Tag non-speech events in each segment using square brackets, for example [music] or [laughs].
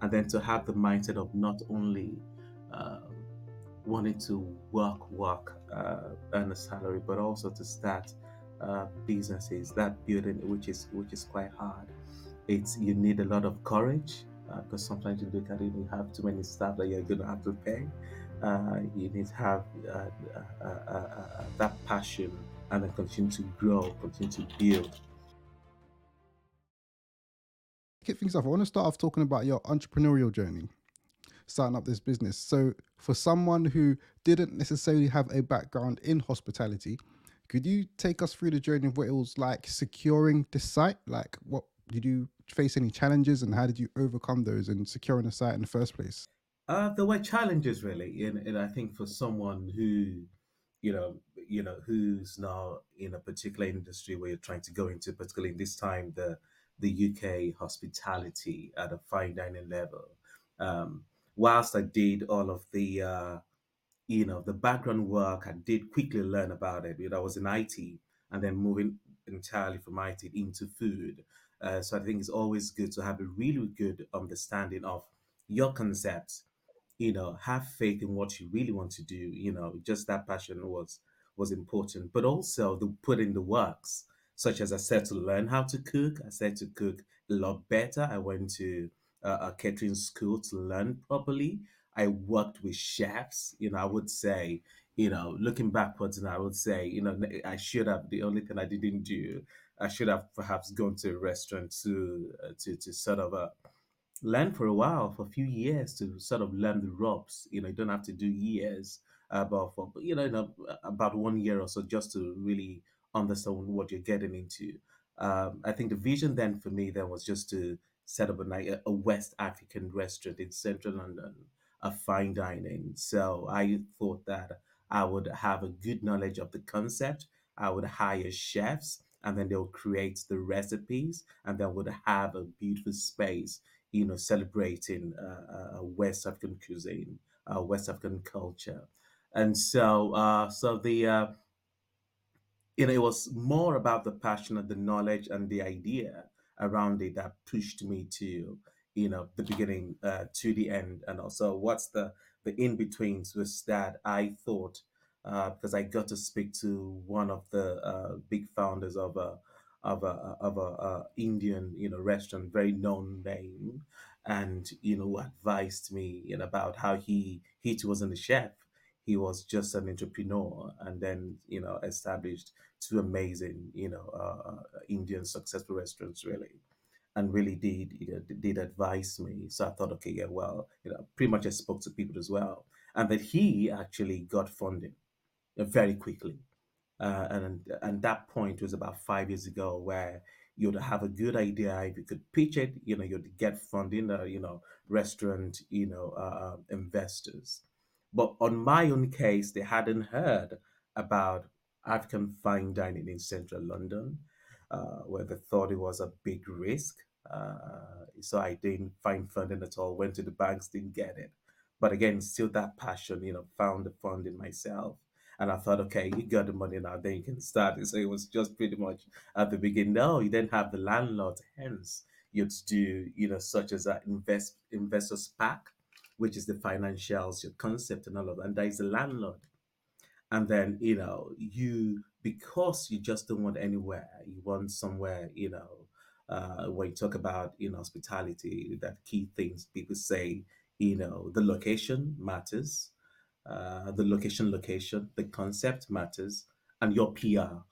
and then to have the mindset of not only um, wanting to work, work, uh, earn a salary, but also to start uh, businesses. That building, which is which is quite hard. It's you need a lot of courage uh, because sometimes you look at it, you have too many staff that you're going to have to pay. Uh, you need to have uh, uh, uh, uh, that passion and then continue to grow, continue to build. Kick things off. I want to start off talking about your entrepreneurial journey, starting up this business. So, for someone who didn't necessarily have a background in hospitality, could you take us through the journey of what it was like securing the site? Like, what did you face any challenges, and how did you overcome those and securing the site in the first place? Uh, there were challenges really, and, and I think for someone who, you know, you know, who's now in a particular industry where you're trying to go into, particularly in this time, the the UK hospitality at a fine dining level. Um, whilst I did all of the, uh, you know, the background work, I did quickly learn about it. You know, I was in IT and then moving entirely from IT into food. Uh, so I think it's always good to have a really good understanding of your concepts you know have faith in what you really want to do you know just that passion was was important but also the put in the works such as i said to learn how to cook. I said to cook a lot better. I went to uh, a catering school to learn properly. I worked with chefs. You know i would say you know looking backwards and i would say you know i should have the only thing i didn't do i should have perhaps gone to a restaurant to uh, to to sort of uh, learn for a while, for a few years to sort of learn the ropes. You know, you don't have to do years, but for you know, about one year or so just to really understand what you're getting into. Um, I think the vision then for me then was just to set up a, a West African restaurant in central London, a fine dining. So I thought that I would have a good knowledge of the concept. I would hire chefs and then they'll create the recipes and then would have a beautiful space you know, celebrating uh, uh, West African cuisine, uh, West African culture, and so uh, so the uh, you know it was more about the passion and the knowledge and the idea around it that pushed me to you know the beginning uh, to the end, and also what's the the in betweens was that I thought uh, because I got to speak to one of the uh, big founders of a of a of a, uh Indian you know restaurant, very known name, and you know advised me you know, about how he he too wasn't a chef. He was just an entrepreneur, and then you know established two amazing you know uh, uh, Indian successful restaurants really, and really did you know, did advise me. So I thought, okay, yeah, well, you know, pretty much I spoke to people as well, and that he actually got funding uh, very quickly uh, and and that point was about five years ago where you'd have a good idea if you could pitch it you know you'd get funding uh, you know restaurant you know uh, uh, investors but on my own case they hadn't heard about african fine dining in central london uh, where they thought it was a big risk uh, so i didn't find funding at all went to the banks didn't get it but again still that passion you know found the funding myself and I thought, okay, you got the money now, then you can start it. [laughs] So it was just pretty much at the beginning. No, you then have the landlord. Hence, you'd do, you know, such as an invest investors pack, which is the financials, your concept and all of that. And there is the landlord. And then, you know, you because you just don't want anywhere, you want somewhere, you know, uh, when you talk about, you know, hospitality, that key things people say, you know, the location matters uh, the location, location, the concept matters, and your PR,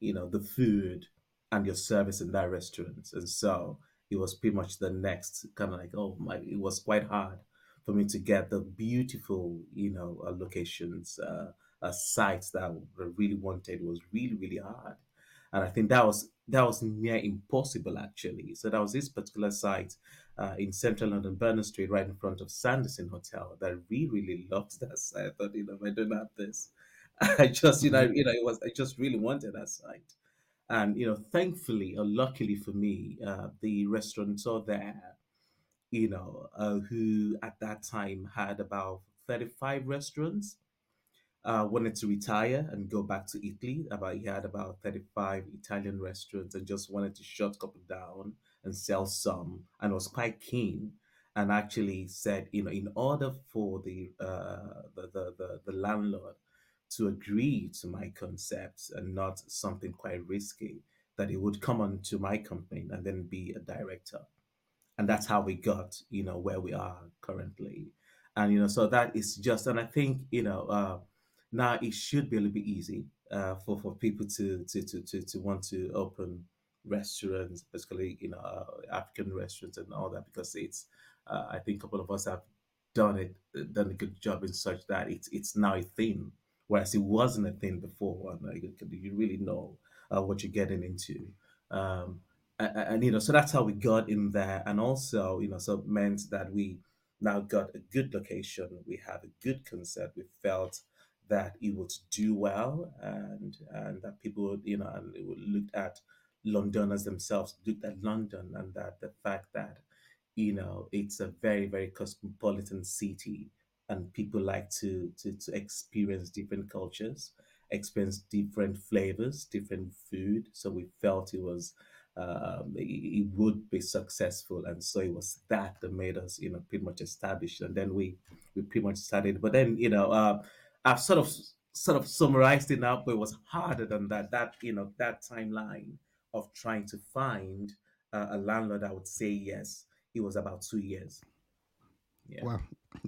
you know, the food and your service in that restaurant. And so it was pretty much the next kind of like, oh my, it was quite hard for me to get the beautiful, you know, uh, locations, uh, uh, site that I really wanted was really, really hard. And I think that was that was near impossible actually. So that was this particular site uh, in central London, Berners Street, right in front of Sanderson Hotel. That I really, really loved that site. I thought, you know, if I don't have this, [laughs] I just, you know, Mhm. you know, it was I just really wanted that site. And you know, thankfully or luckily for me, uh, the restaurateur there, you know, uh, who at that time had about 35 restaurants, uh, wanted to retire and go back to Italy. About he had about 35 Italian restaurants and just wanted to shut couple down and sell some and was quite keen. and actually said, you know, in order for the uh, the, the, the the landlord to agree to my concepts and not something quite risky, that he would come on to my company and then be a director and that's how we got you know where we are currently and you know so that is just and i think you know uh now it should be a little bit easy uh for for people to to to to, to want to open restaurants basically you know uh, african restaurants and all that because it's uh, i think a couple of us have done it done a good job in such that it's it's now a thing. Whereas it wasn't a thing before and like, you really know uh, what you're getting into. Um and, and you know so that's how we got in there. And also you know so it meant that we now got a good location. We have a good concept. We felt that it would do well and and that people you know and it would look at londoners themselves looked at london and that the fact that you know it's a very very cosmopolitan city and people like to to, to experience different cultures experience different flavors different food. So we felt it was um, it, it would be successful and so it was that that made us you know pretty much established. And then we we pretty much started but then you know uh, i've sort of sort of summarized it now but it was harder than that that you know that timeline of trying to find uh, a landlord that would say yes it was about two years. Yeah. Wow,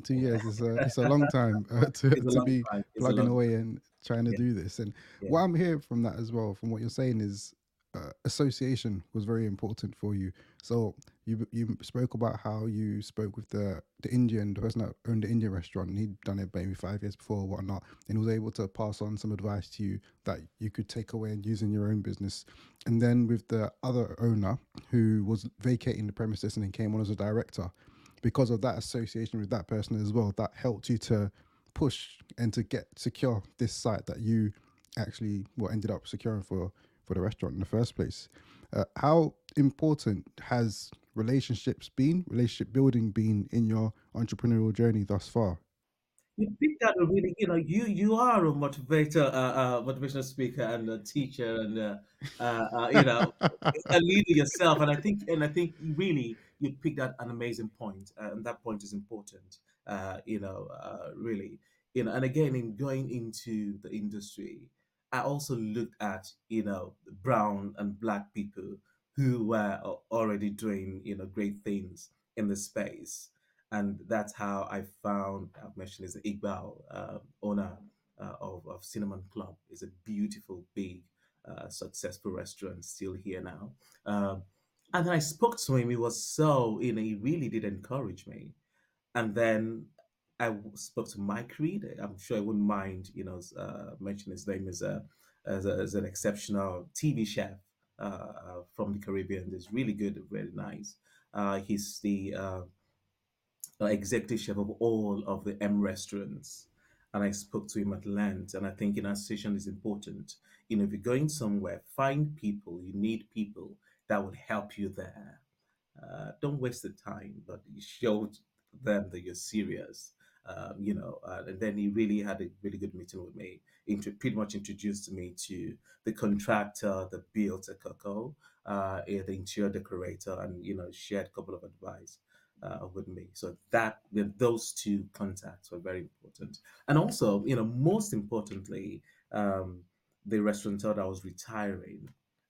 two years is a it's a [laughs] long time uh, to to be plugging away and trying to yeah. do this. And yeah. what I'm hearing from that as well, from what you're saying, is uh, association was very important for you. So you you spoke about how you spoke with the the Indian, the person that owned the Indian restaurant, and he'd done it maybe five years before or whatnot, and was able to pass on some advice to you that you could take away and use in your own business. And then with the other owner who was vacating the premises and then came on as a director because of that association with that person as well, that helped you to push and to get secure this site that you actually what ended up securing for for the restaurant in the first place. Uh, how important has relationships been, relationship building been in your entrepreneurial journey thus far? You picked out a really, you know, you you are a motivator, uh, uh, motivational speaker and a teacher, and uh, uh, uh, you know, [laughs] a leader yourself. And I think, and I think, really, you picked out an amazing point, and that point is important. You know, really, you know, and again, in going into the industry, I also looked at, you know, brown and black people who were already doing, you know, great things in the space and that's how I found. I've mentioned is Iqbal, uh, owner uh, of of Cinnamon Club. is a beautiful, big, uh, successful restaurant still here now. Um, and then I spoke to him. He was so you know he really did encourage me. And then I spoke to Mike Reid. I'm sure I wouldn't mind you know uh, mentioning his name as a as, a, as an exceptional TV chef uh, from the Caribbean. He's really good, very nice. Uh, he's the uh, uh, executive chef of all of the M restaurants. And I spoke to him at length. And I think in association is important. You know, if you're going somewhere, find people. You need people that will help you there. Uh, don't waste the time, but show them that you're serious. Um, you know, uh, and then he really had a really good meeting with me. Intro- pretty much introduced me to the contractor that built Akoko, uh, the interior decorator, and you know, shared a couple of advice uh, with me. So that those two contacts were very important, and also, you know, most importantly, um, the restaurateur that was retiring,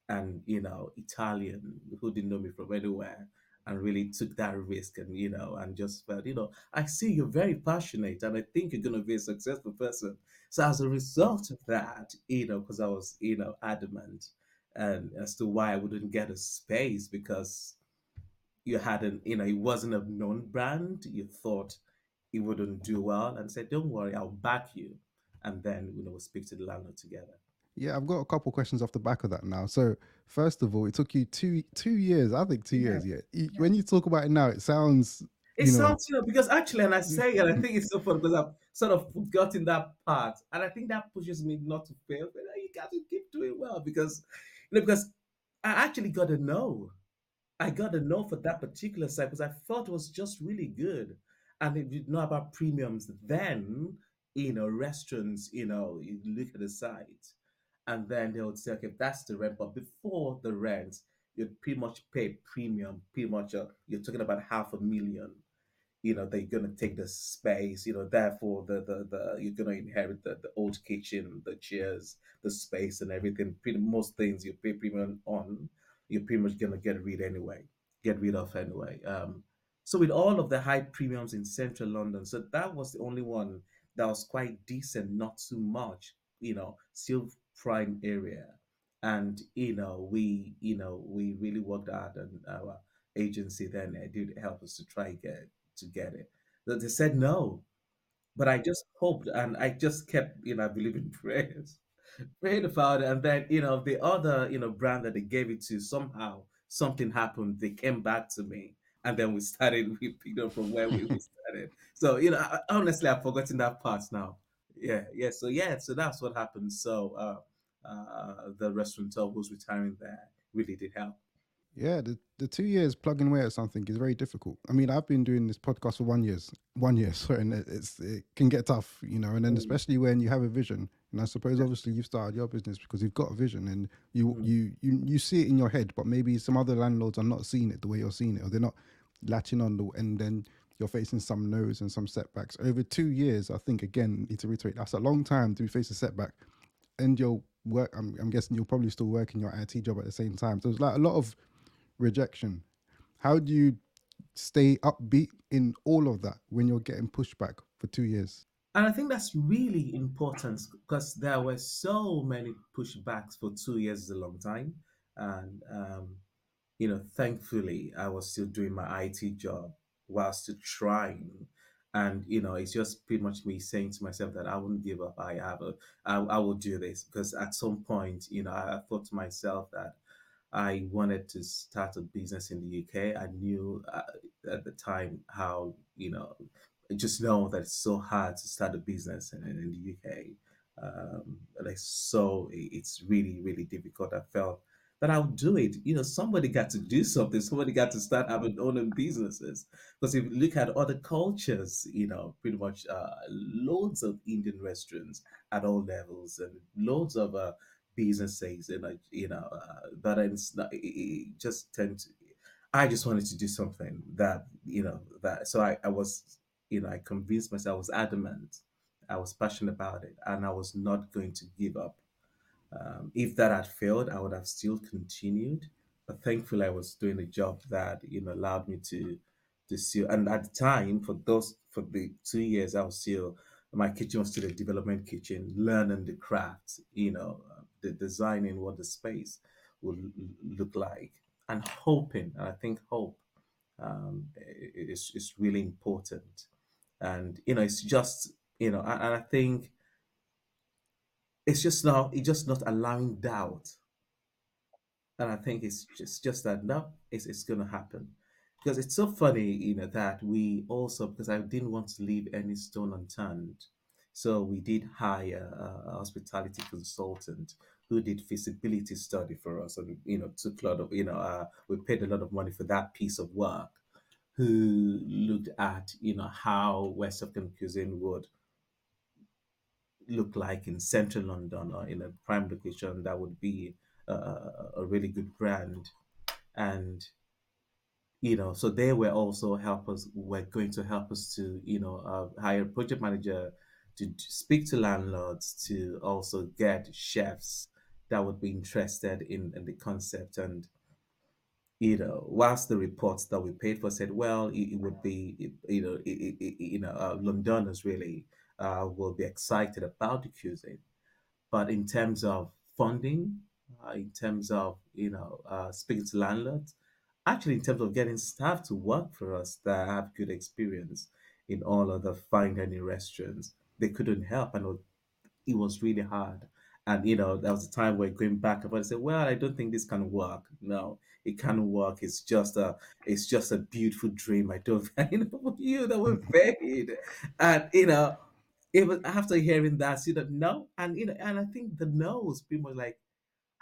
and you know, Italian who didn't know me from anywhere. And really took that risk, and you know, and just felt, you know, I see you're very passionate, and I think you're gonna be a successful person. So as a result of that, you know, because I was, you know, adamant, and as to why I wouldn't get a space because you had an you know it wasn't a known brand you thought it wouldn't do well and said don't worry i'll back you and then you know we'll speak to the landlord together Yeah, I've got a couple questions off the back of that now. So, first of all, it took you two two years. I think two years. Yeah, yeah when you talk about it now, it sounds, it you know, sounds you know because actually and i mm. say and i mm. think it's so funny because i've sort of forgotten that part and i think that pushes me not to fail but uh, you got to keep doing well because you know because i actually got to know I got a no for that particular site because I thought it was just really good. And if you know about premiums, then, you know, restaurants, you know, you look at the site and then they would say, okay, that's the rent. But before the rent, you'd pretty much pay premium, pretty much, uh, you're talking about half a million. you know they're to take the space you know therefore the the, the you're to inherit the, the old kitchen the chairs the space and everything pretty most things you pay premium on you're pretty much to get rid anyway get rid of anyway um so with all of the high premiums in central london so that was the only one that was quite decent not too much you know still prime area. And you know we you know we really worked hard and our agency then. Did help us to try get to get it. But they said no. But i just hoped and i just kept you know i believe in [laughs] prayers prayed about it. And then you know the other you know brand that they gave it to somehow something happened. They came back to me and then we started we picked up from where we, we [laughs] started. So you know I, honestly i've forgotten that part now. Yeah yeah. So yeah so that's what happened. So uh uh the restaurateur who's retiring there really did help Yeah, the, the two years plugging away at something is very difficult. I mean, I've been doing this podcast for one years, one year, [laughs] sorry, and it- it's it can get tough, you know. And then Mm, especially when you have a vision, and I suppose obviously you've started your business because you've got a vision and you mm, you you you see it in your head, but maybe some other landlords are not seeing it the way you're seeing it, or they're not latching on the, and then you're facing some no's and some setbacks over two years. I think again, need to reiterate that's a long time to face a setback, and you'll work. I'm, I'm guessing you're probably still working your IT job at the same time. So it's like a lot of rejection. How do you stay upbeat in all of that when you're getting pushback for two years? And I think that's really important because there were so many pushbacks for two years is a long time. And, um, you know, thankfully, I was still doing my IT job while still trying. And, you know, it's just pretty much me saying to myself that I wouldn't give up. I have a, I, I will do this because at some point, you know, I, I thought to myself that I wanted to start a business in the UK. I knew uh, at the time how, you know, just know that it's so hard to start a business in, in the UK. Um, like so, it's really, really difficult. I felt that I'll do it. You know, somebody got to do something. Somebody got to start having owning businesses. Because if you look at other cultures, you know, pretty much uh, loads of Indian restaurants at all levels and loads of uh, businesses, and uh, you know, uh, but it's not, it, it just tend to. I just wanted to do something that you know that. So I, I was, you know, I convinced myself. I was adamant. I was passionate about it, and I was not going to give up. Um, if that had failed, I would have still continued. But thankfully, I was doing a job that you know allowed me to to still. And at the time, for those for the two years, I was still my kitchen was still a development kitchen, learning the craft. You know, uh, the designing what the space would look like, and hoping. And I think hope um, is is really important. And you know, it's just you know, and I think it's just now it's just not allowing doubt. And i think it's just just that no it's, it's gonna happen. Because it's so funny you know that we also because i didn't want to leave any stone unturned. So we did hire a, a hospitality consultant who did feasibility study for us and you know took a lot of you know uh, we paid a lot of money for that piece of work who looked at you know how west african cuisine would look like in central London or in a prime location that would be a, a really good brand. And, you know, so they were also help us, were going to help us to, you know, uh, hire a project manager to, speak to landlords, to also get chefs that would be interested in, in the concept. And, you know, whilst the reports that we paid for said, well, it, it would be, you know, it, it- you know, uh, Londoners really uh, will be excited about the cuisine but in terms of funding, uh, in terms of you know uh, speaking to landlords, actually in terms of getting staff to work for us that have good experience in all of the fine dining restaurants, they couldn't help, and it was really hard. And you know, there was a time where going back and forth, I said, "Well, I don't think this can work. No, it can't work. It's just a, it's just a beautiful dream. I don't, [laughs] you know, [laughs] you that were [laughs] paid, and you know, it was after hearing that, you know, no, and you know, and I think the no was pretty much like,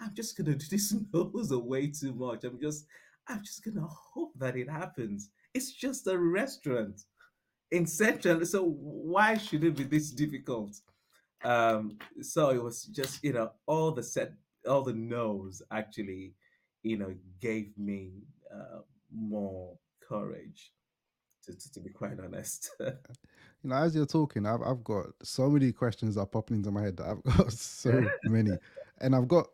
I'm just gonna do this [laughs] nose way too much. I'm just, I'm just gonna hope that it happens. It's just a restaurant in Central, so why should it be this difficult? Um, so it was just, you know, all the set, all the no's actually, you know, gave me uh, more courage to, to, to be quite honest. [laughs] You know, as you're talking, I've I've got so many questions that are popping into my head. That I've [laughs] got so many, and I've got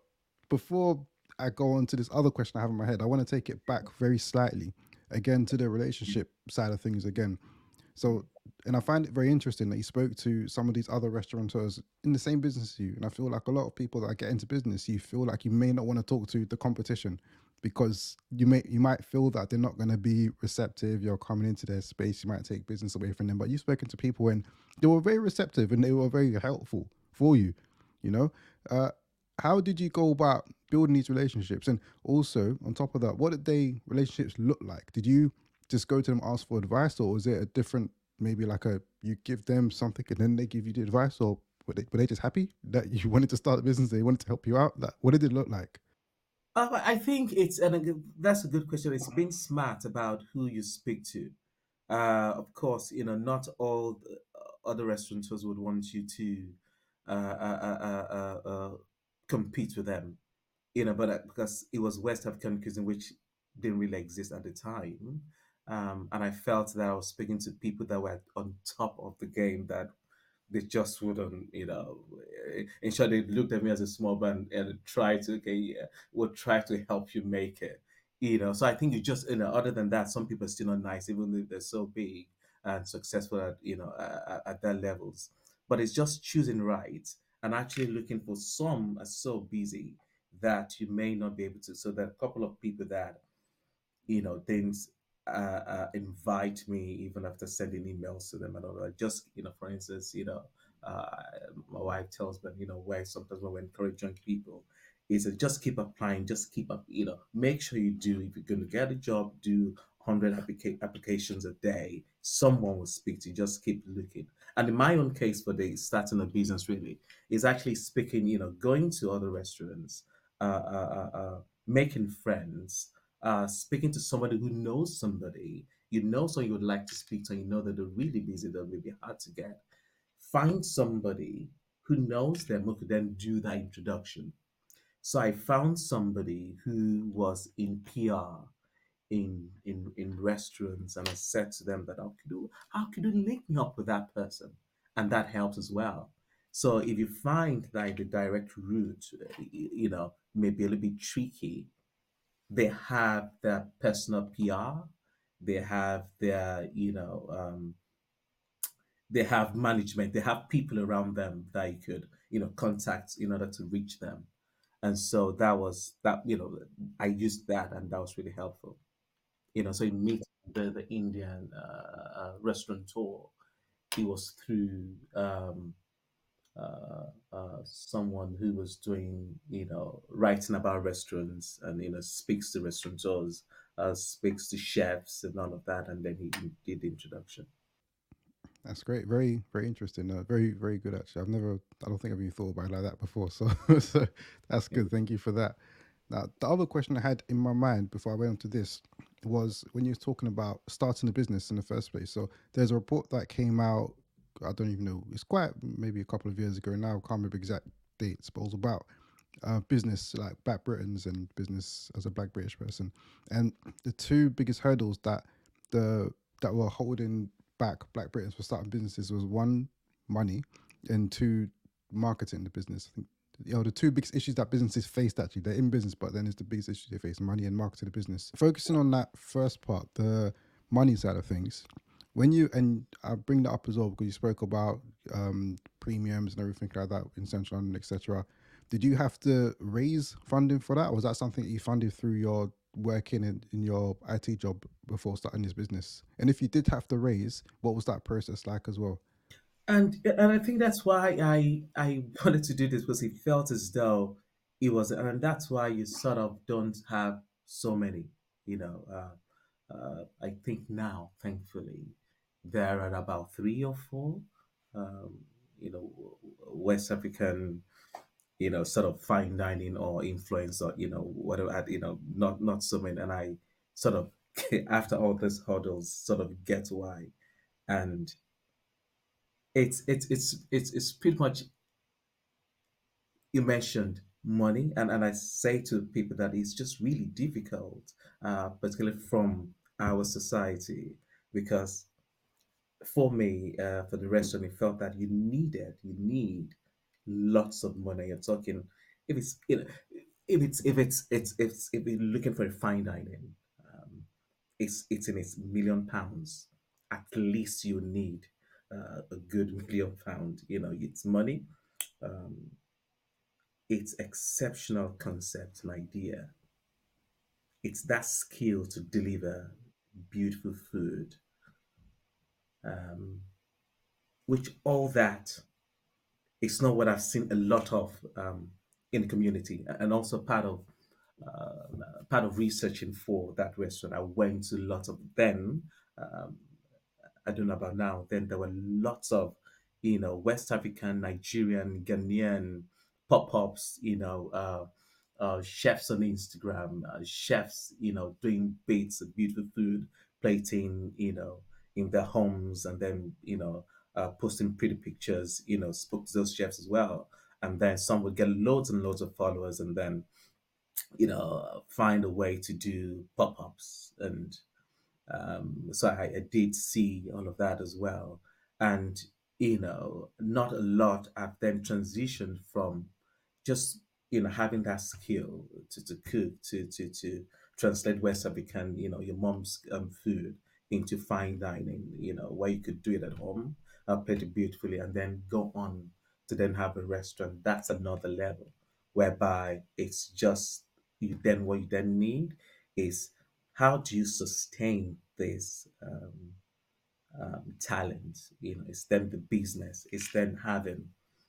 before I go on to this other question I have in my head. I want to take it back very slightly, again to the relationship side of things again. So, and I find it very interesting that you spoke to some of these other restaurateurs in the same business as you. And I feel like a lot of people that get into business, you feel like you may not want to talk to the competition because you may you might feel that they're not going to be receptive. You're coming into their space, you might take business away from them. But you've spoken to people and they were very receptive and they were very helpful for you. You know, uh, how did you go about building these relationships? And also on top of that, what did they relationships look like? Did you just go to them ask for advice, or was it a different maybe like a you give them something and then they give you the advice, or were they, were they just happy that you [laughs] wanted to start a business? They wanted to help you out. That what did it look like? Uh, I think it's that's a good question. It's being smart about who you speak to. Uh, of course, you know not all other restaurateurs would want you to uh, uh, uh, uh, uh, compete with them, you know, but because it was West African cuisine, which didn't really exist at the time, um, and I felt that I was speaking to people that were on top of the game that they just wouldn't, you know, eh, in short, they looked at me as a small band and tried to, okay, yeah, would try to help you make it, you know. So I think you just, you know, other than that, some people are still not nice, even if they're so big and successful at, you know, at, at their levels. But it's just choosing right and actually looking for some are so busy that you may not be able to. So there are a couple of people that, you know, things uh, uh, invite me even after sending emails to them and all that. Just you know, for instance, you know, uh, my wife tells me, you know, where sometimes when we encourage young people, is just keep applying, just keep up, you know, make sure you do. If you're going to get a job, do 100 applica- applications a day. Someone will speak to you. Just keep looking. And in my own case for the starting a business, really, is actually speaking, you know, going to other restaurants, uh, uh, uh, uh making friends, uh, speaking to somebody who knows somebody, you know someone you would like to speak to, and you know that they're really busy, they'll be hard to get. Find somebody who knows them who could then do that introduction. So I found somebody who was in PR in in in restaurants, and I said to them that how could you how could you link me up with that person, and that helps as well. So if you find that the direct route, you know, may be a little bit tricky, they have their personal PR, they have their, you know, um, they have management, they have people around them that you could, you know, contact in order to reach them. And so that was that, you know, I used that and that was really helpful. You know, so in meeting the, the Indian uh, uh, it was through um, someone who was doing, you know, writing about restaurants and, you know, speaks to restaurateurs, uh, speaks to chefs and all of that. And then he, he did the introduction. That's great. Very, very interesting. Uh, very, very good. Actually, I've never. I don't think I've even thought about it like that before. [laughs] So, so that's Yeah. good. Thank you for that. Now, the other question I had in my mind before I went on to this was when you were talking about starting a business in the first place. So, there's a report that came out. I don't even know. It's quite maybe a couple of years ago now. I can't remember exact dates, but it was about uh, business like Black Britons and business as a Black British person. And the two biggest hurdles that the that were holding back Black Britons for starting businesses was one, money, and two, marketing the business. I think you know the two biggest issues that businesses faced actually they're in business, but then it's the biggest issue they face: money and marketing the business. Focusing on that first part, the money side of things. When you and I bring that up as well because you spoke about um, premiums and everything like that in Central London, etc. Did you have to raise funding for that, or was that something that you funded through your working in, in your IT job before starting this business? And if you did have to raise, what was that process like as well? And and I think that's why I I [laughs] wanted to do this because it felt as though it was, and that's why you sort of don't have so many. You know, uh, uh, I think now, thankfully, there are about three or four. Um, you know, West African, you know, sort of fine dining or influence or you know whatever. You know, not not so many, and I sort of [laughs] after all these hurdles, sort of get why, and it's it's it's it's it's pretty much you mentioned money and and i say to people that it's just really difficult uh particularly from our society because for me, uh, for the restaurant, it felt that you needed, you need lots of money. You're talking if it's you know if it's if it's it's it's if you're looking for a fine dining, um, it's it's in its million pounds. At least you need uh, a good [laughs] million pound. You know, it's money. Um, it's exceptional concept and idea. It's that skill to deliver beautiful food, um, which all that it's not what I've seen a lot of um, in the community, and also part of uh, part of researching for that restaurant. I went to lots of then. Um, I don't know about now. Then there were lots of, you know, West African, Nigerian, Ghanaian pop-ups. You know, uh, uh, chefs on Instagram, uh, chefs, you know, doing bits of beautiful food, plating, you know, in their homes, and then you know, uh, posting pretty pictures. You know, spoke to those chefs as well, and then some would get loads and loads of followers, and then you know, find a way to do pop-ups and um, so I, I did see all of that as well. And, you know, not a lot have then transitioned from just, you know, having that skill to, to cook, to, to, to translate West African, you know, your mom's um, food into fine dining, you know, where you could do it at home, uh, it beautifully, and then go on to then have a restaurant. That's another level whereby it's just you then what you then need is how do you sustain this um, um, talent? You know, it's then the business. It's then having,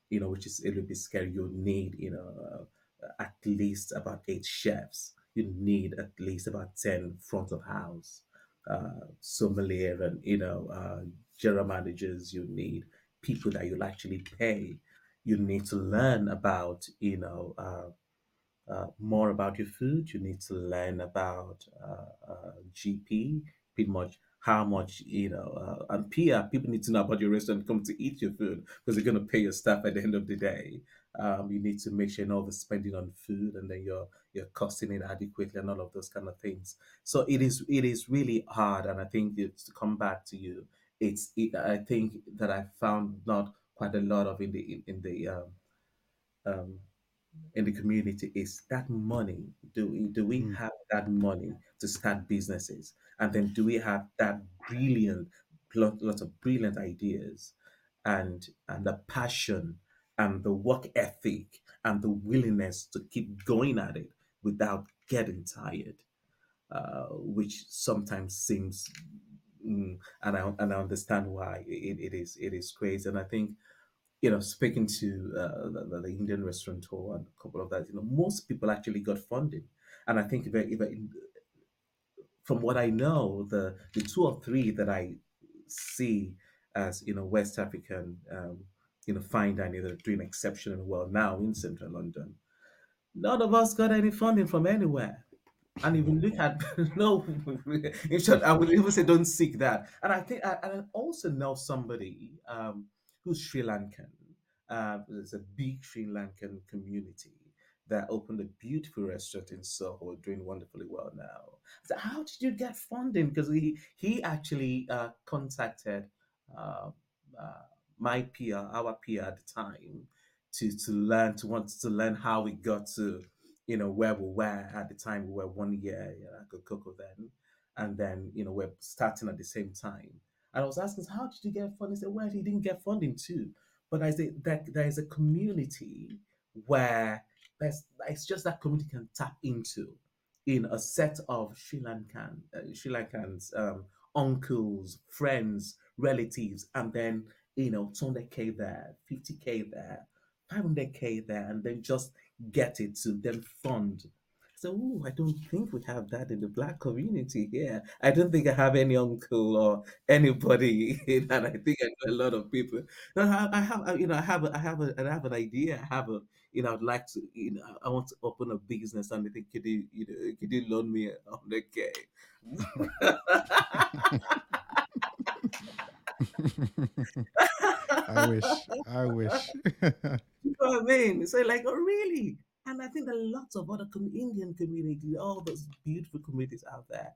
you know, which is a little bit scary. You need, you know, uh, at least about eight chefs. You need at least about ten front of house, uh, sommelier, and you know, uh, general managers. You need people that you'll actually pay. You need to learn about, you know, uh, uh, more about your food. You need to learn about uh, uh, GP, pretty much how much, you know, uh, and PR, people need to know about your restaurant, come to eat your food because they're going to pay your staff at the end of the day. Um, you need to make sure you're not overspending on food and then you're you're costing it adequately and all of those kind of things. So it is it is really hard, and I think it's to come back to you. It's it, I think that I found not quite a lot of in the in, in the um, um, in the community is that money. Do we do we Mm, have that money to start businesses? And then do we have that brilliant lot, lots of brilliant ideas and and the passion and the work ethic and the willingness to keep going at it without getting tired, uh, which sometimes seems mm, and I and I understand why it, it is it is crazy. And I think you know, speaking to uh, the, the Indian restaurateur and a couple of that, you know, most people actually got funding. And I think if, I- if I, from what I know, the the two or three that I see as you know West African, um, you know, fine dining that are doing exceptionally well now in central London, none of us got any funding from anywhere. And you look at [laughs] no, in short, I would even say don't seek that. And I think I, I also know somebody um, who's Sri Lankan. Uh, there's a big Sri Lankan community that opened a beautiful restaurant in Soho, doing wonderfully well now. So how did you get funding? Because he he actually uh, contacted uh, uh, my peer, our peer at the time, to to learn to want to learn how we got to you know where we were at the time. We were one year yeah, Akoko then, and then you know we're starting at the same time. And I was asking, how did you get funding? He said, well, he didn't get funding too, but I say that there is a community where there's it's just that community can tap into in a set of Sri Lankan uh, Sri Lankans um, uncles, friends, relatives, and then you know 200k there, 50k there, 500k there, and then just get it to then fund. So, ooh, I don't think we have that in the black community here. I don't think I have any uncle or anybody, [laughs] that I think I know a lot of people. No, I, I have, you know, I have, a, I have, a, I have an idea. I have a, you know, I'd like to, you know, I want to open a business, and I think could you, you know, could you loan me a hundred k? [laughs] [laughs] I wish. I wish. [laughs] You know what I mean? So like, oh really? And I think are lots of other Indian communities, all those beautiful communities out there.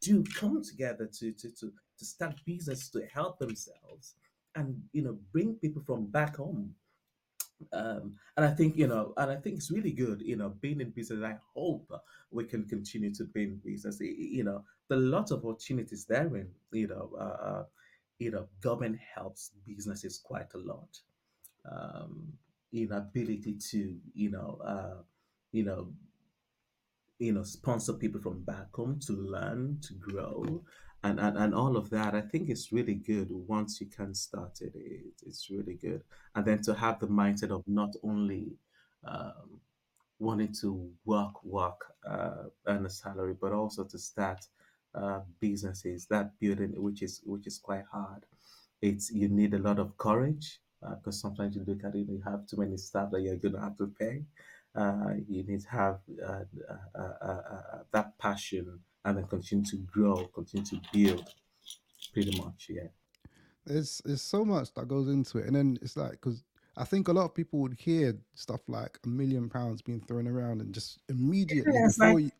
do come together to to to, to start business to help themselves and you know bring people from back home um, and I think you know, and I think it's really good, you know, being in business. I hope we can continue to be in business. You know, there are lots of opportunities there. In you know, uh, uh, you know, government helps businesses quite a lot. Um, in ability to you know, uh, you know, you know sponsor people from back home to learn to grow and and, and all of that i think it's really good once you can start it, it it's really good and then to have the mindset of not only um, wanting to work work uh, earn a salary but also to start uh, businesses that building which is which is quite hard it's you need a lot of courage because sometimes you look at it, you have too many staff that you're going to have to pay. Uh, you need to have uh, uh, uh, uh, uh, that passion and then continue to grow, continue to build. Pretty much, yeah. There's there's so much that goes into it, and then it's like because I think a lot of people would hear stuff like a million pounds being thrown around, and just immediately Yeah, it's like before you,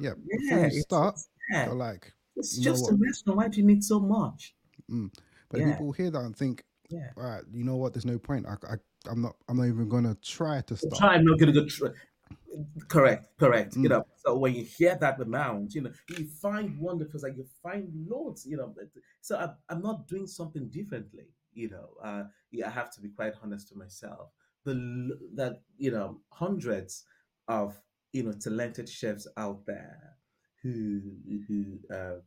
yeah, before you start, yeah, they're like, it's just a restaurant. Why do you need so much? Mm. But Yeah, people hear that and think, yeah. all right, you know what? There's no point. I, I I'm not I'm not even gonna try to start. Try. I'm not gonna go. Tr- Correct, correct. You Mm. know, so when you hear that amount, you know, you find wonderful, like you find loads, you know. So I'm, I'm not doing something differently, you know. Uh, yeah, I have to be quite honest to myself. The that you know, hundreds of you know talented chefs out there who who uh,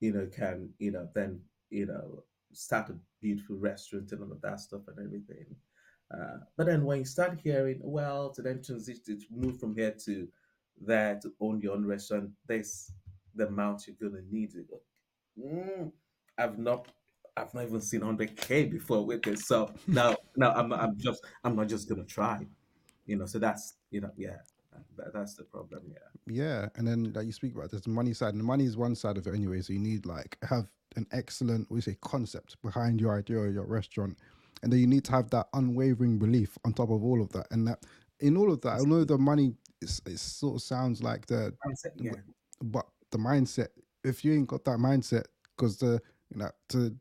you know can you know then you know start a beautiful restaurant and all of that stuff and everything. Uh, but then when you start hearing, well, to then transition to move from here to there to own your own restaurant, there's the amount you're gonna need. Go, mm, I've not, I've not even seen 100k before with this. So [laughs] now, now I'm not, I'm just, I'm not just gonna try. You know, so that's, you know, yeah, that, that's the problem. Yeah, Yeah, and then like you speak about, there's the money side, and the money is one side of it anyway. So you need like have an excellent, we say, concept behind your idea or your restaurant, and then you need to have that unwavering belief on top of all of that. And that in all of that, I know the money is it sort of sounds like the, mindset. Yeah, but the mindset. If you ain't got that mindset, because the you know to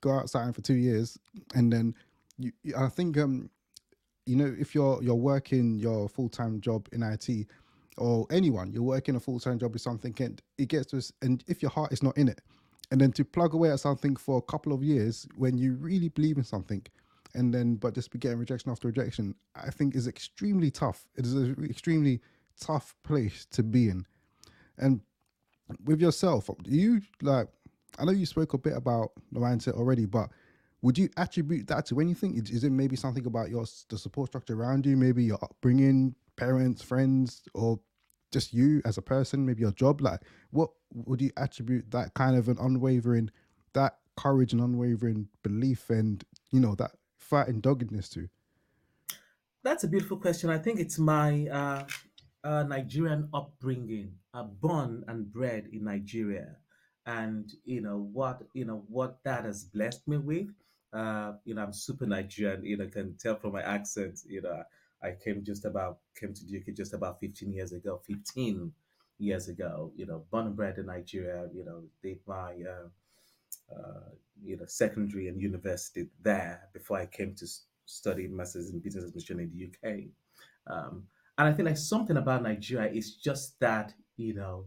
go outside for two years, and then you, you- I think um you know if you're you're working your full-time job in IT or anyone you're working a full-time job with something and it gets to us and if your heart is not in it and then to plug away at something for a couple of years when you really believe in something and then but just be getting rejection after rejection i think is extremely tough it is an extremely tough place to be in and with yourself, do you like? I know you spoke a bit about the mindset already, but would you attribute that to anything? Is is it maybe something about your the support structure around you, maybe your upbringing, parents, friends, or just you as a person, maybe your job? Like, what would you attribute that kind of an unwavering, that courage and unwavering belief, and you know that fighting doggedness to? that's a beautiful question. I think it's my uh, uh, Nigerian upbringing, uh, born and bred in Nigeria, and you know what you know what that has blessed me with. Uh, you know, I'm super Nigerian. You know, can tell from my accent. You know, I came just about came to the UK just about 15 years ago. 15 years ago. You know, born and bred in Nigeria. You know, did my uh, uh, you know, secondary and university there before I came to study masters in business administration in the UK. Um, and I think like something about Nigeria is just that, you know,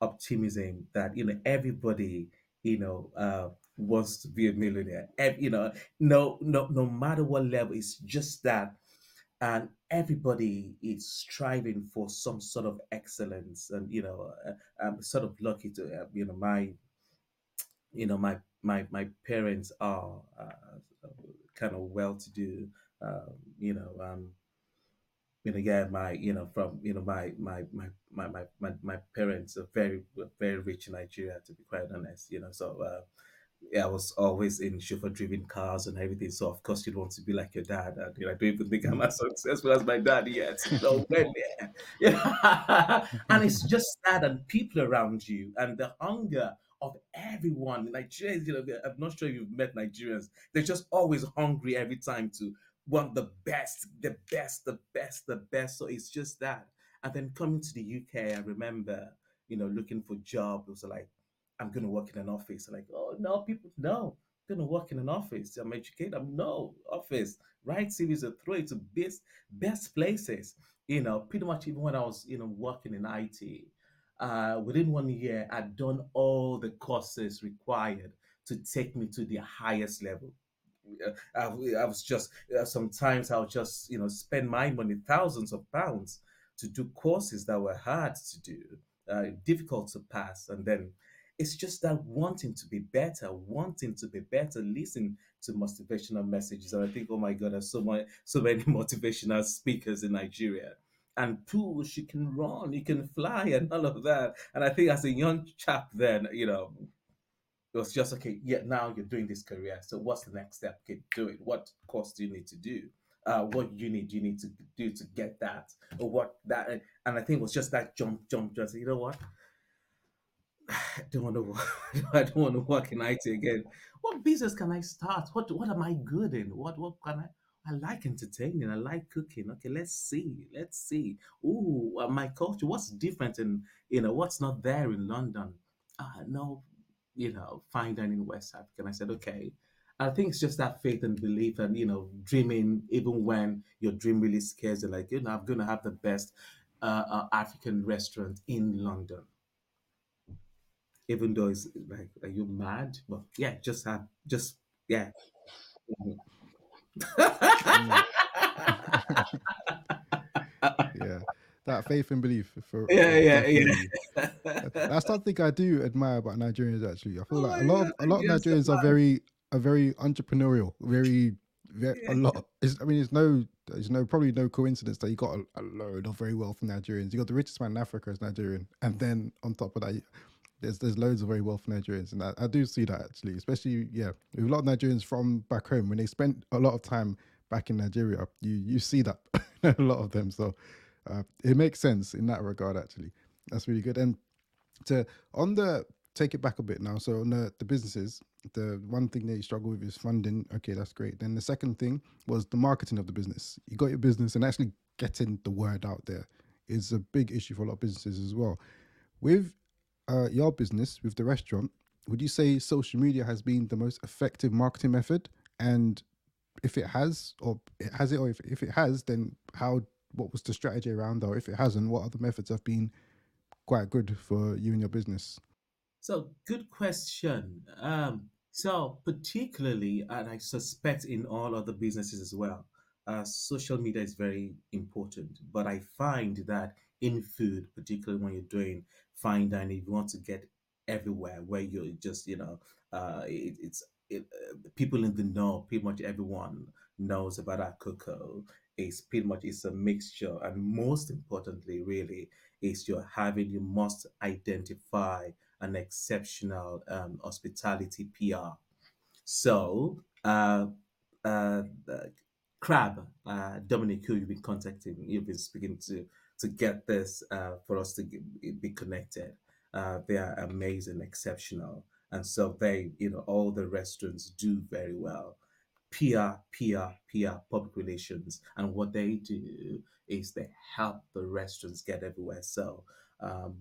optimism that, you know, everybody, you know, uh, wants to be a millionaire. Ev- you know, no, no, no matter what level, it's just that. And everybody is striving for some sort of excellence. And, you know, uh, I'm sort of lucky to, you know, my you know my my my parents are uh, kind of well to do um, you know um you know my you know from you know my my my my, my, my parents are very very rich in nigeria to be quite honest you know so uh yeah, I was always in chauffeur-driven cars and everything. So of course you'd want to be like your dad. And you know, I don't even think I'm mm. as successful as my dad yet. No way, man. Yeah. and it's just that and people around you and the hunger of everyone. Nigerians, you know, I'm not sure if you've met Nigerians. They're just always hungry every time to want the best, the best, the best, the best. So it's just that. And then coming to the UK, I remember, you know, looking for jobs. It was like I'm going to work in an office. Like, oh no, people, no, I'm going to work in an office. I'm educated. I'm no office. Write CVs and throw it to best best places. You know, pretty much even when I was, you know, working in IT, uh, within one year, I'd done all the courses required to take me to the highest level. I, I was just uh, sometimes I'll just you know spend my money, thousands of pounds, to do courses that were hard to do, uh, difficult to pass, and then it's just that wanting to be better, wanting to be better, listen to motivational messages. And I think, oh my God, there's so much, so many [laughs] motivational speakers in Nigeria. And push, you can run, you can fly, and all of that. And I think as a young chap, then you know, it was just okay. Yeah, now you're doing this career. So what's the next step? Okay, do it. What course do you need to do? Uh, what you need you need to do to get that, or what that? And I think it was just that jump, jump, just you know what? [sighs] [laughs] I don't want to. I don't want to work in IT again. What business can I start? What What am I good in? What What can I? I like entertaining. I like cooking. Okay, let's see. Let's see. Ooh, uh, my culture. What's different in you know what's not there in London? Ah, no, you know, fine dining in West Africa. And I said, okay. I think it's just that faith and belief and you know dreaming even when your dream really scares you. Like you know, I'm to have the best uh, uh, African restaurant in London even though it's like, are you mad? But yeah, just have, just yeah. Yeah, that faith and belief for yeah, yeah, definitely. yeah. That's something I do admire about Nigerians. Actually, I feel oh like a lot god, of a lot of Nigerians are very are very entrepreneurial. Very, very a lot. It's, I mean, it's no, it's no probably no coincidence that you got a, a load of very wealthy Nigerians. You got the richest man in Africa is Nigerian, and then on top of that, there's there's loads of very wealthy Nigerians, and I, I do see that actually, especially yeah, with a lot of Nigerians from back home when they spend a lot of time back in Nigeria, you you see that [laughs] a lot of them. So uh, it makes sense in that regard. Actually, that's really good. And to on the take it back a bit now. So on the the businesses, the one thing that you struggle with is funding. Okay, that's great. Then the second thing was the marketing of the business. You got your business and actually getting the word out there is a big issue for a lot of businesses as well. With uh, your business with the restaurant, would you say social media has been the most effective marketing method? And if it has, or it has it, or if, if it has, then how? What was the strategy around, or if it hasn't, what other methods have been quite good for you and your business? So good question. Um, so particularly, and I suspect in all other businesses as well, uh, social media is very important. But I find that in food, particularly when you're doing fine dining, if you want to get everywhere, where you're just, you know, uh, it, it's it, uh, people in the know, pretty much everyone knows about Akoko. It's pretty much it's a mixture, and most importantly, really, is you're having you must identify an exceptional um, hospitality PR. So, uh, uh, uh, Crab, uh, Dominic, who you've been contacting, you've been speaking to to get this uh, for us to g- be connected. Uh, they are amazing, exceptional, and so they, you know, all the restaurants do very well. PR, PR, PR, public relations, and what they do is they help the restaurants get everywhere. So, um,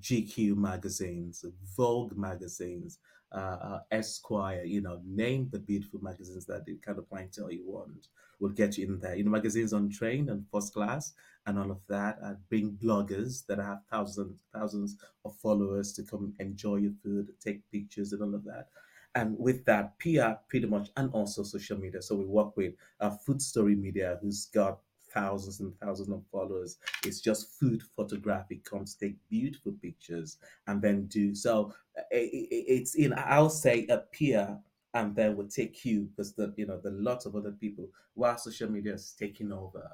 GQ magazines, Vogue magazines, uh, uh, Esquire, you know, name the beautiful magazines that the kind of clientele you want. We'll get you in there. You know, magazines on train and first class and all of that. And bring bloggers that have thousands, thousands of followers to come enjoy your food, take pictures and all of that. And with that, PR pretty much, and also social media. So we work with uh, Food Story Media, who's got thousands and thousands of followers. It's just food photography. Comes take beautiful pictures and then do so. uh, i- i- It's in. I'll say a peer, and then we'll take you because the you know the lots of other people while social media is taking over.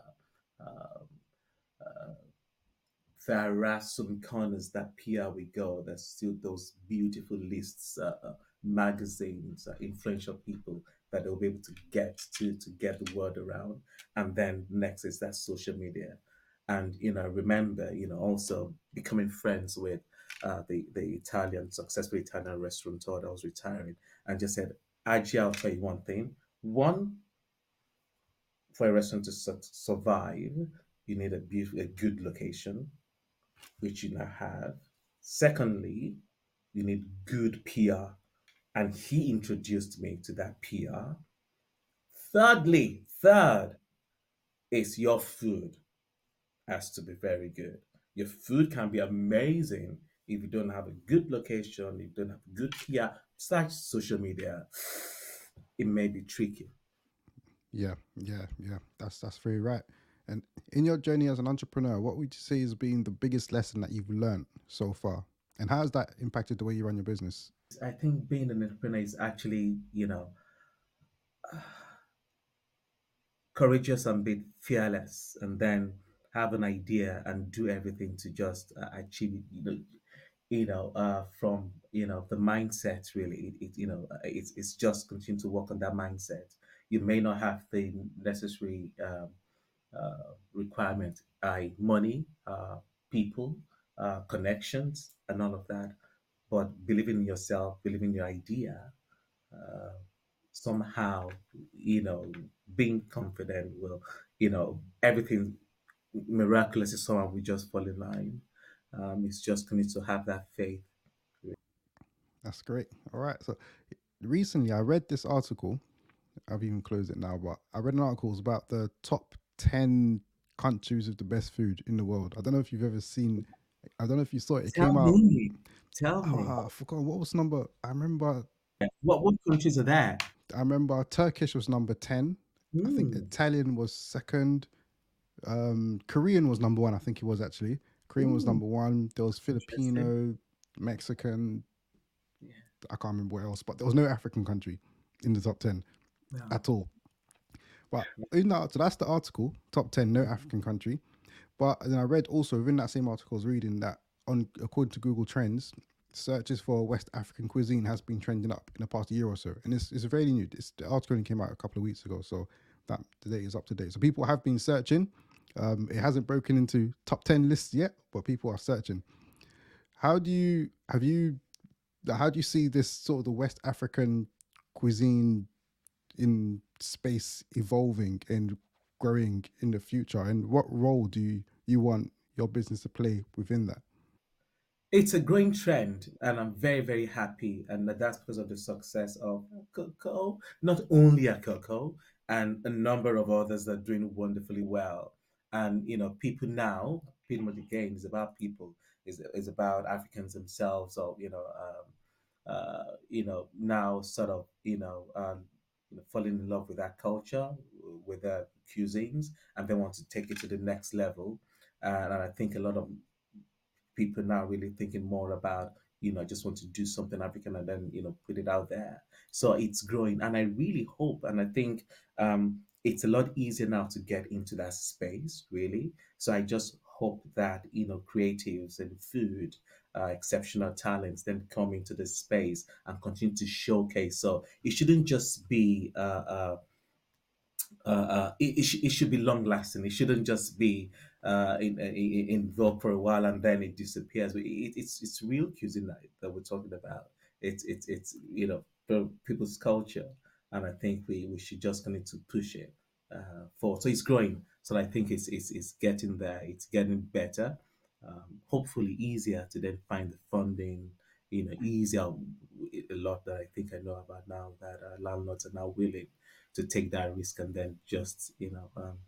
Um, uh, there are some corners that PR we go. There's still those beautiful lists, uh, uh, magazines, uh, influential people that they'll be able to get to to get the word around. And then next is that social media, and you know remember you know also becoming friends with uh, the the Italian successful Italian restaurateur that was retiring, and just said, Actually, I'll tell you one thing. One, for a restaurant to su- survive, you need a beautiful, a good location which you now have. Secondly, You need good PR. And he introduced me to that PR. Thirdly, third is your food has to be very good. Your food can be amazing if you don't have a good location, if you don't have good PR, such social media, it may be tricky. Yeah, yeah, yeah. That's that's very right. And in your journey as an entrepreneur, what would you say has been the biggest lesson that you've learned so far? And how has that impacted the way you run your business? I think being an entrepreneur is actually, you know, [sighs] courageous and be fearless, and then have an idea and do everything to just uh, achieve it. You know, you know, uh, from you know the mindset. Really, it, it you know, uh, it's it's just continue to work on that mindset. You may not have the necessary um, uh, requirement, i money, uh, people, uh, connections, and all of that. But believing in yourself, believing in your idea, uh, somehow, you know, being confident will, you know, everything miraculous is someone we just fall in line. Um, it's just need to have that faith. That's great. All right. So recently I read this article. I've even closed it now, but I read an article about the top 10 countries with the best food in the world. I don't know if you've ever seen, I don't know if you saw it. It Tell came out, me, tell me, oh, I forgot what was number. I remember, what what countries are there? I remember Turkish was number 10. I think Hmm. Italian was second. Um, Korean was number one. I think it was actually. Korean was number one. There was. Filipino, Mexican. Yeah. I can't remember what else, but there was no African country in the top 10 No. at all. But in that, so that's the article, top 10, no African country. But then I read also within that same article, I was reading that on according to Google Trends, searches for West African cuisine has been trending up in the past year or so. And it's, it's very new. It's, the article only came out a couple of weeks ago. So that the date is up to date. So people have been searching. Um, it hasn't broken into top 10 lists yet, but people are searching. How do you, have you, how do you see this sort of the West African cuisine in space evolving and growing in the future? And what role do you, you want your business to play within that? It's a growing trend, and I'm very, very happy. And that's because of the success of Akoko, not only at Akoko, and a number of others that are doing wonderfully well. And you know, people now, pretty much again, is about people, is is about Africans themselves, or you know, um, uh, you know, now sort of, you know, um, you know, falling in love with that culture, with their cuisines, and they want to take it to the next level. And, and I think a lot of people now really thinking more about you know just want to do something african and then you know put it out there so it's growing and i really hope and i think um it's a lot easier now to get into that space really so i just hope that you know creatives and food uh, exceptional talents then come into the space and continue to showcase so it shouldn't just be uh, uh, uh, uh, it, it, sh- it should be long lasting. It shouldn't just be uh, in, in, in vogue for a while and then it disappears. But it, it's it's real cuisine that, that we're talking about. It's it's it's you know people's culture, and I think we, we should just continue to push it uh, forward. So it's growing. So I think it's it's, it's getting there. It's getting better. Um, hopefully easier to then find the funding. You know, easier a lot that I think I know about now that uh, landlords are now willing to take that risk and then just you know um,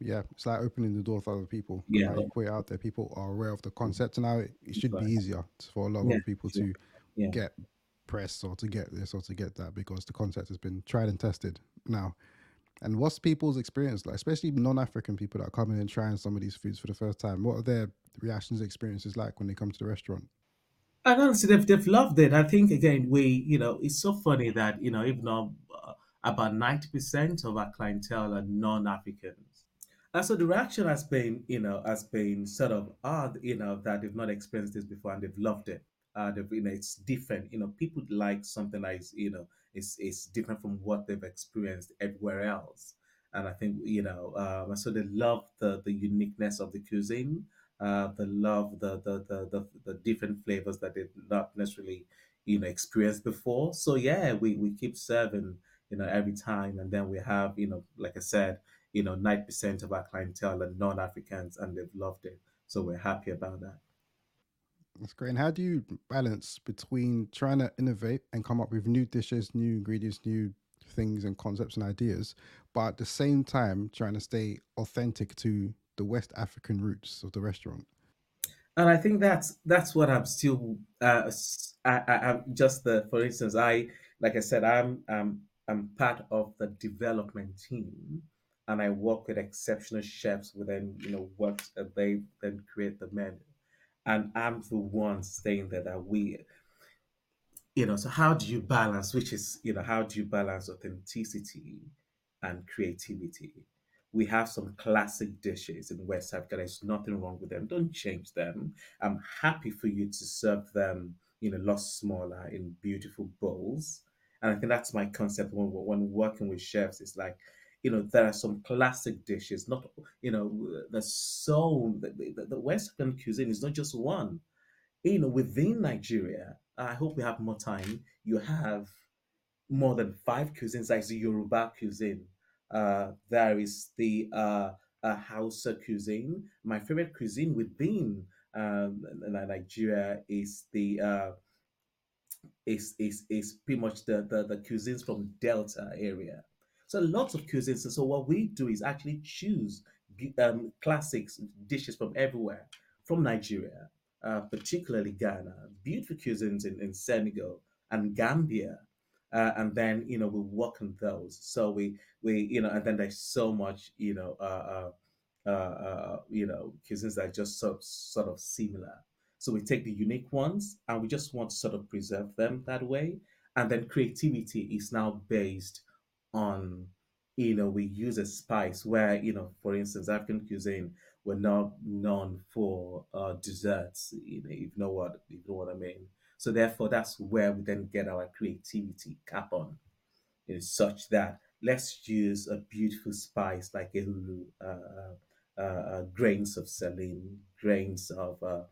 Yeah, it's like opening the door for other people yeah now you put it out there, people are aware of the concept, and now it, it should be easier for a lot of yeah other people sure. to yeah get press or to get this or to get that because the concept has been tried and tested now. And what's people's experience like, especially non-African people that are coming and trying some of these foods for the first time? What are their reactions, experiences like when they come to the restaurant? and honestly they've, they've loved it i think again we you know it's so funny that you know even though uh, about 90% of our clientele are non-africans And so the reaction has been, you know, has been sort of odd, you know, that they've not experienced this before and they've loved it. Uh, they've, you know, it's different. You know, people like something that is, you know, it's is different from what they've experienced everywhere else. And I think, you know, um, so they love the the uniqueness of the cuisine. Uh, they love the the, the the the different flavors that they've not necessarily, you know, experienced before. So yeah, we we keep serving, you know, every time, and then we have, you know, like I said you know, 90% of our clientele are non-Africans and they've loved it. So we're happy about that. That's great. And how do you balance between trying to innovate and come up with new dishes, new ingredients, new things and concepts and ideas, but at the same time trying to stay authentic to the West African roots of the restaurant? And I think that's that's what I'm still uh, I, am just the for instance I like I said I'm I'm I'm part of the development team and I work with exceptional chefs within you know what uh, they then create the menu and I'm the one saying that that we you know so how do you balance which is you know how do you balance authenticity and creativity? We have some classic dishes in west africa. There's nothing wrong with them. Don't change them. I'm happy for you to serve them in a lot smaller in beautiful bowls. And i think that's my concept when, when working with chefs. It's like you know there are some classic dishes not you know there's so the, the, the west african cuisine is not just one you know, within Nigeria, I hope we have more time. You have more than five cuisines, like the Yoruba cuisine. Uh, there is the uh, uh, Hausa cuisine. My favorite cuisine within um, Nigeria is the uh, is is is pretty much the, the the cuisines from Delta area. So lots of cuisines. So what we do is actually choose um, classics dishes from everywhere, from Nigeria, uh, particularly Ghana, beautiful cuisines in, in Senegal and Gambia. Uh, and then you know we work on those. So we we you know, and then there's so much you know uh, uh, uh, uh, you know, cuisines that are just sort, sort of similar. So we take the unique ones and we just want to sort of preserve them that way. And then creativity is now based on, you know, we use a spice where, you know, for instance, African cuisine, we're not known for uh, desserts, you know, if you know what, you know what I mean. So therefore, that's where we then get our creativity cap on is such that let's use a beautiful spice like ehuru, uh, uh, uh, grains of selim, grains of uh,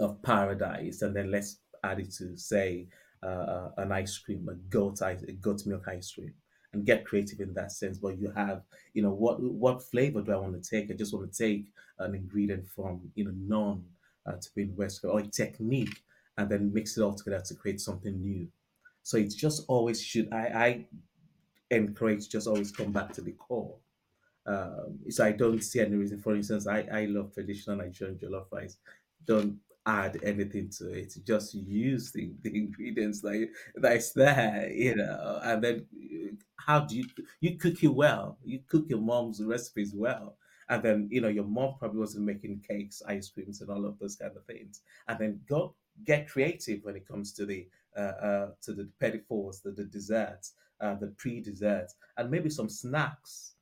of paradise, and then let's add it to say uh, uh, an ice cream, a goat ice, a goat milk ice cream, and get creative in that sense. But you have, you know, what what flavor do I want to take? I just want to take an ingredient from you know non uh, to be West or a technique, and then mix it all together to create something new. So it's just always should I, I encourage just always come back to the core. Um, so I don't see any reason. For instance, I, I love traditional Nigerian jollof rice. Don't add anything to it. Just use the, the ingredients that that's there, you know. And then uh, how do you you cook it well? You cook your mom's recipes well. And then you know your mom probably wasn't making cakes, ice creams, and all of those kind of things. And then go get creative when it comes to the uh, uh, to the petit fours, the, the desserts, uh, the pre desserts, and maybe some snacks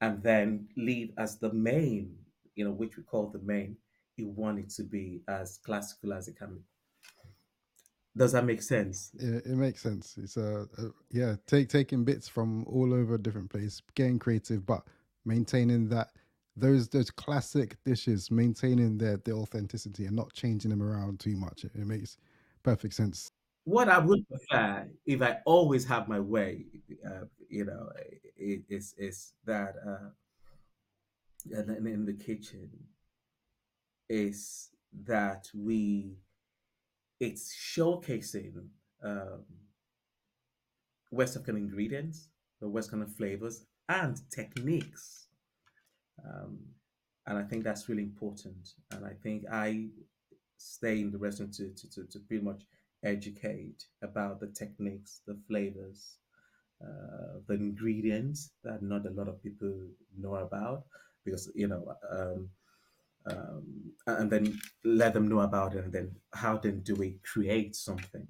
and then leave as the main, you know, which we call the main, you want it to be as classical as it can be. Does that make sense? It, it makes sense. It's a, a yeah, take taking bits from all over a different place, getting creative, but maintaining that those those classic dishes, maintaining their their authenticity and not changing them around too much. It, it makes perfect sense. What I would prefer, if I always have my way, uh, you know, is is that uh, in in the kitchen is that we it's showcasing um, West African ingredients, the West African flavors, and techniques. Um, and I think that's really important. And I think I stay in the restaurant to, to, to, to pretty much educate about the techniques, the flavors, uh, the ingredients that not a lot of people know about because, you know, um, um, and then let them know about it. And then how then do we create something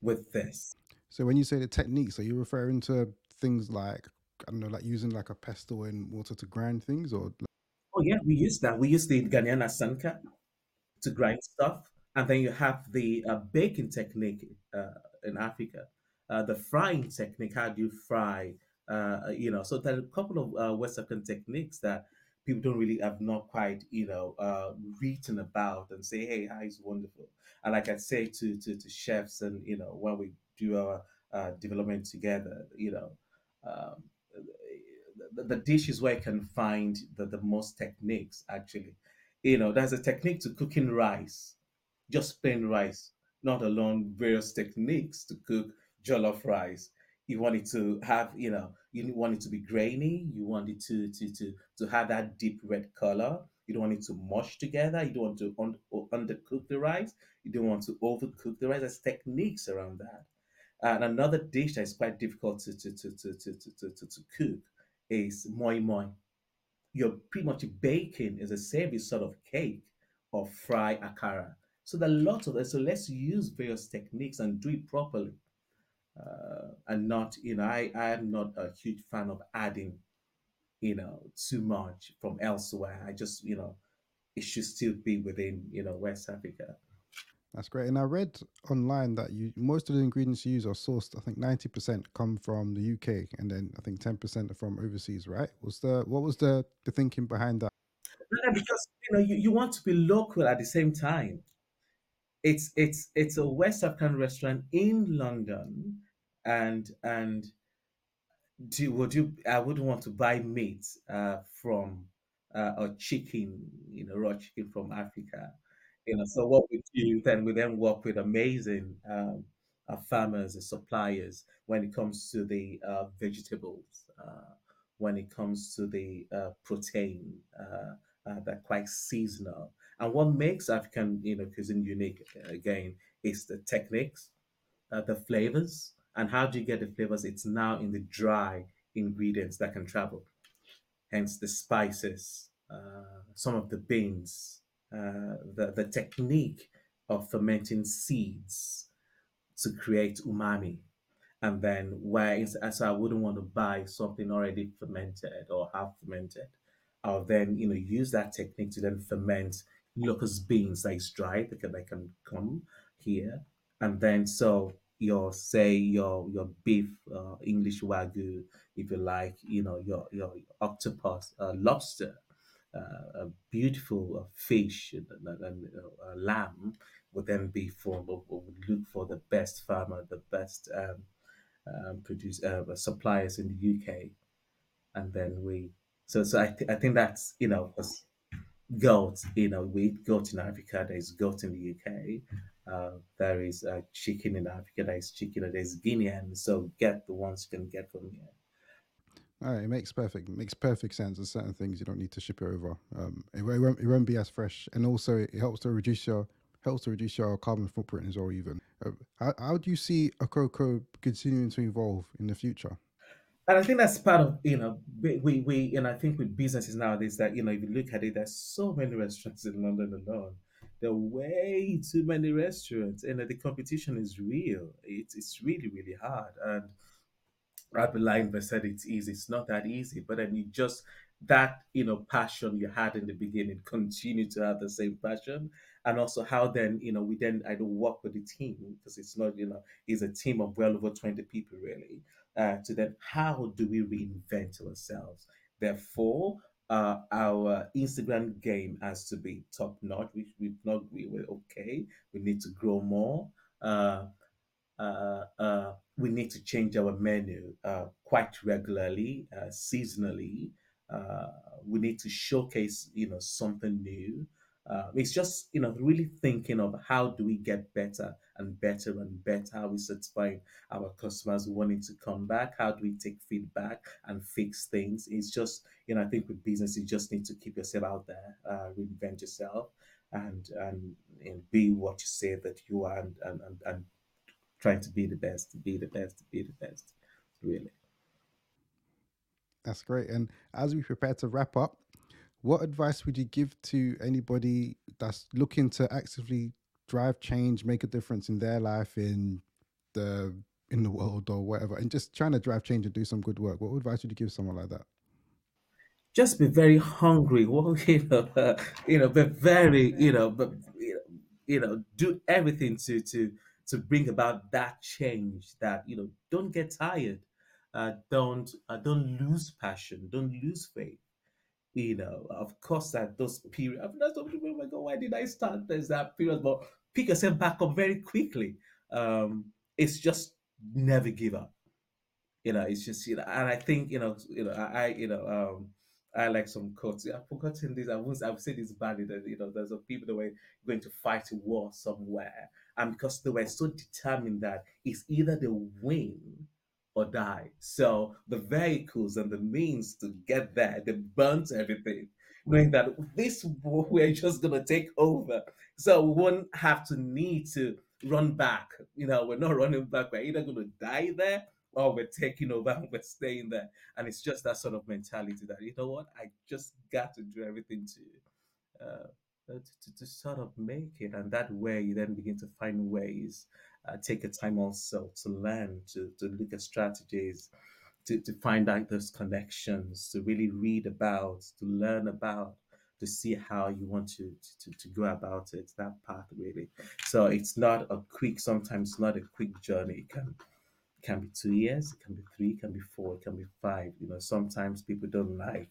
with this? So when you say the techniques, are you referring to things like I don't know, like using like a pestle and water to grind things, or Oh, yeah, we use that. We use the Ghanaian Asanka to grind stuff. And then you have the uh, baking technique uh, in Africa, uh, the frying technique. How do you fry? Uh, you know, so there are a couple of uh, West African techniques that people don't really have not quite, you know, uh, written about and say, hey, how is wonderful. And like I say to, to, to chefs and, you know, when we do our uh, development together, you know, um, the, the dish is where you can find the, the most techniques actually. You know, there's a technique to cooking rice just plain rice, not alone various techniques to cook jollof rice. You want it to have, you know, you want it to be grainy. You want it to to to to have that deep red color. You don't want it to mush together. You don't want to un- undercook the rice. You don't want to overcook the rice. There's techniques around that. And another dish that is quite difficult to to to to to to, to, to, cook is moi moi. You're pretty much baking is a savory sort of cake or fry akara. So there are lots of So let's use various techniques and do it properly. Uh, and not, you know, I I am not a huge fan of adding, you know, too much from elsewhere. I just, you know, it should still be within, you know, West Africa. That's great. And I read online that you most of the ingredients you use are sourced. I think ninety percent come from the UK, and then I think ten percent are from overseas. Right? Was the what was the the thinking behind that? No, because you know you, you want to be local at the same time. It's it's it's a West African restaurant in London, and and do would you I wouldn't want to buy meat uh, from uh, or chicken, you know, raw chicken from Africa. You know, so what we do then we then work with amazing um, uh, farmers and suppliers when it comes to the uh, vegetables, uh, when it comes to the uh, protein, uh, they're quite seasonal. And what makes African, you know, cuisine unique uh, again is the techniques uh, the flavors. And how do you get the flavors? It's now in the dry ingredients that can travel, hence the spices, uh, some of the beans, uh, the, the technique of fermenting seeds to create umami and then where as I wouldn't want to buy something already fermented or half fermented, I'll then you know use that technique to then ferment locust beans that is dry that can, that can come here, and then so your say your your beef uh, English wagyu if you like you know your your octopus uh, lobster uh, a beautiful uh, fish and, and, uh, a lamb would then be for would look for the best farmer the best um, um, produce uh, suppliers in the UK, and then we. So, so I, th- I think that's you know goat. You know, we goat in Africa. There is goat in the UK. Uh, there is uh, chicken in Africa. There is chicken. There's Guinean. So get the ones you can get from here. All right, it makes perfect makes perfect sense. There's certain things you don't need to ship it over. Um, it, won't- it won't it won't be as fresh, and also it helps to reduce your helps to reduce your carbon footprint as well. Even uh, how, how do you see Akoko continuing to evolve in the future? And I think that's part of you know we we, and I think with businesses nowadays that you know if you look at it, there's so many restaurants in London alone. There are way too many restaurants, and uh, the competition is real. It's it's really really hard, and Rabbi Leinberg said it's easy. It's not that easy, but then you just that you know passion you had in the beginning [laughs] continue to have the same passion, and also how then you know we then I don't work with the team because it's not you know it's a team of well over twenty people really. Uh, to then how do we reinvent ourselves? Therefore, uh, our Instagram game has to be top notch. We we've not we were okay. We need to grow more. Uh, uh, uh, we need to change our menu uh, quite regularly, uh, seasonally. We need to showcase, you know, something new. Uh, it's just, you know, really thinking of how do we get better and better and better. How we satisfy our customers wanting to come back? How do we take feedback and fix things? It's just, you know, I think with business, you just need to keep yourself out there, uh, reinvent yourself, and and, and be what you say that you are, and and, and, and trying to be the best, be the best, be the best, really. That's great. And as we prepare to wrap up, what advice would you give to anybody that's looking to actively drive change, make a difference in their life, in the in the world or whatever, and just trying to drive change and do some good work? What advice would you give someone like that? Just be very hungry. Well, you know, you know, be very, you know, but you know, you know, do everything to to to bring about that change. That you know, don't get tired. Uh, don't uh, don't lose passion. Don't lose faith you know, of course, that those periods. People, oh my God, why did I start? There's that period, but pick yourself back up very quickly. Um, it's just never give up. You know, it's just you know, and I think you know, you know, I, I you know, um, I like some quotes. I've forgotten this. I won't. I've said this badly. That you know, there's some people that were going to fight a war somewhere, and because they were so determined that it's either they win or die. So the vehicles and the means to get there, they burnt everything, knowing that this we're just gonna take over. So we won't have to need to run back. You know, we're not running back. We're either gonna die there or we're taking over and we're staying there. And it's just that sort of mentality that you know what, I just got to do everything to uh, uh, to, to sort of make it. And that way, you then begin to find ways, uh, take a time also to learn, to, to look at strategies, to, to find out those connections, to really read about, to learn about, to see how you want to, to, to go about it, that path really. So it's not a quick, sometimes not a quick journey. It can, can be two years, it can be three, it can be four, it can be five. You know, sometimes people don't like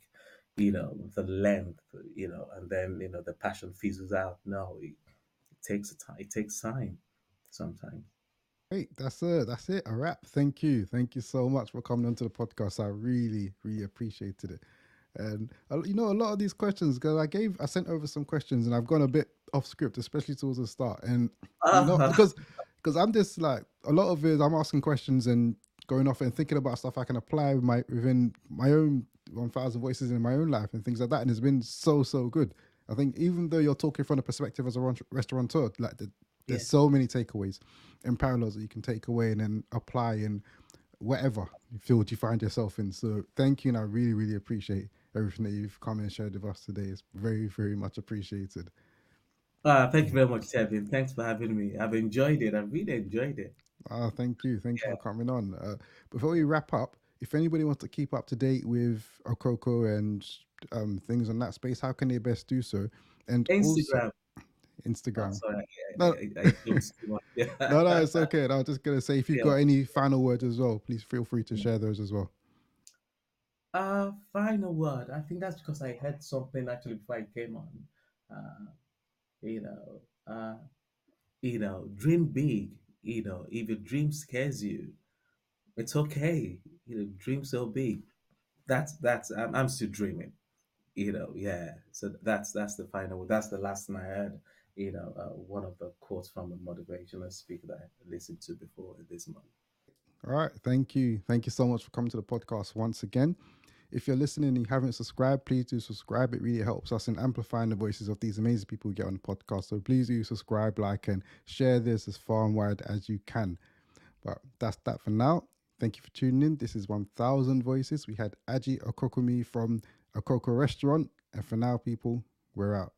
you know, the length, you know, and then, you know, the passion fizzles out. No, it, it takes a time. It takes time sometimes. Great, that's it. That's it. A wrap. Thank you. Thank you so much for coming onto the podcast. I really, really appreciated it. And uh, you know, a lot of these questions, because I gave, I sent over some questions, and I've gone a bit off script, especially towards the start. And you know, [laughs] because because I'm just like a lot of it, I'm asking questions and going off and thinking about stuff I can apply with my within my own 1000 voices in my own life and things like that and it's been so so good i think even though you're talking from a perspective as a restaurateur like the, there's yeah. so many takeaways and parallels that you can take away and then apply in whatever field you find yourself in so thank you and i really really appreciate everything that you've come and shared with us today it's very very much appreciated uh, thank you very much Tevin. thanks for having me i've enjoyed it i've really enjoyed it uh, thank you thank yeah. you for coming on uh, before we wrap up if anybody wants to keep up to date with Akoko and um, things on that space, how can they best do so? And Instagram. Also, Instagram. Oh, sorry, no. I, I, [laughs] no, no, it's okay. I was just gonna say if you've yeah. got any final words as well, please feel free to share those as well. Uh final word. I think that's because I heard something actually before I came on. Uh, you know, uh, you know, dream big. You know, if your dream scares you, it's okay. You know, dream so big. That's that's I'm, I'm still dreaming. You know, yeah. So that's that's the final. That's the last thing I heard. You know, uh, one of the quotes from a motivational speaker that I listened to before this month. All right, thank you, thank you so much for coming to the podcast once again. If you're listening and you haven't subscribed, please do subscribe. It really helps us in amplifying the voices of these amazing people we get on the podcast. So please do subscribe, like, and share this as far and wide as you can. But that's that for now. Thank you for tuning in. This is 1000 Voices. We had Aji Akokomi from Akoko Restaurant. And for now, people, we're out.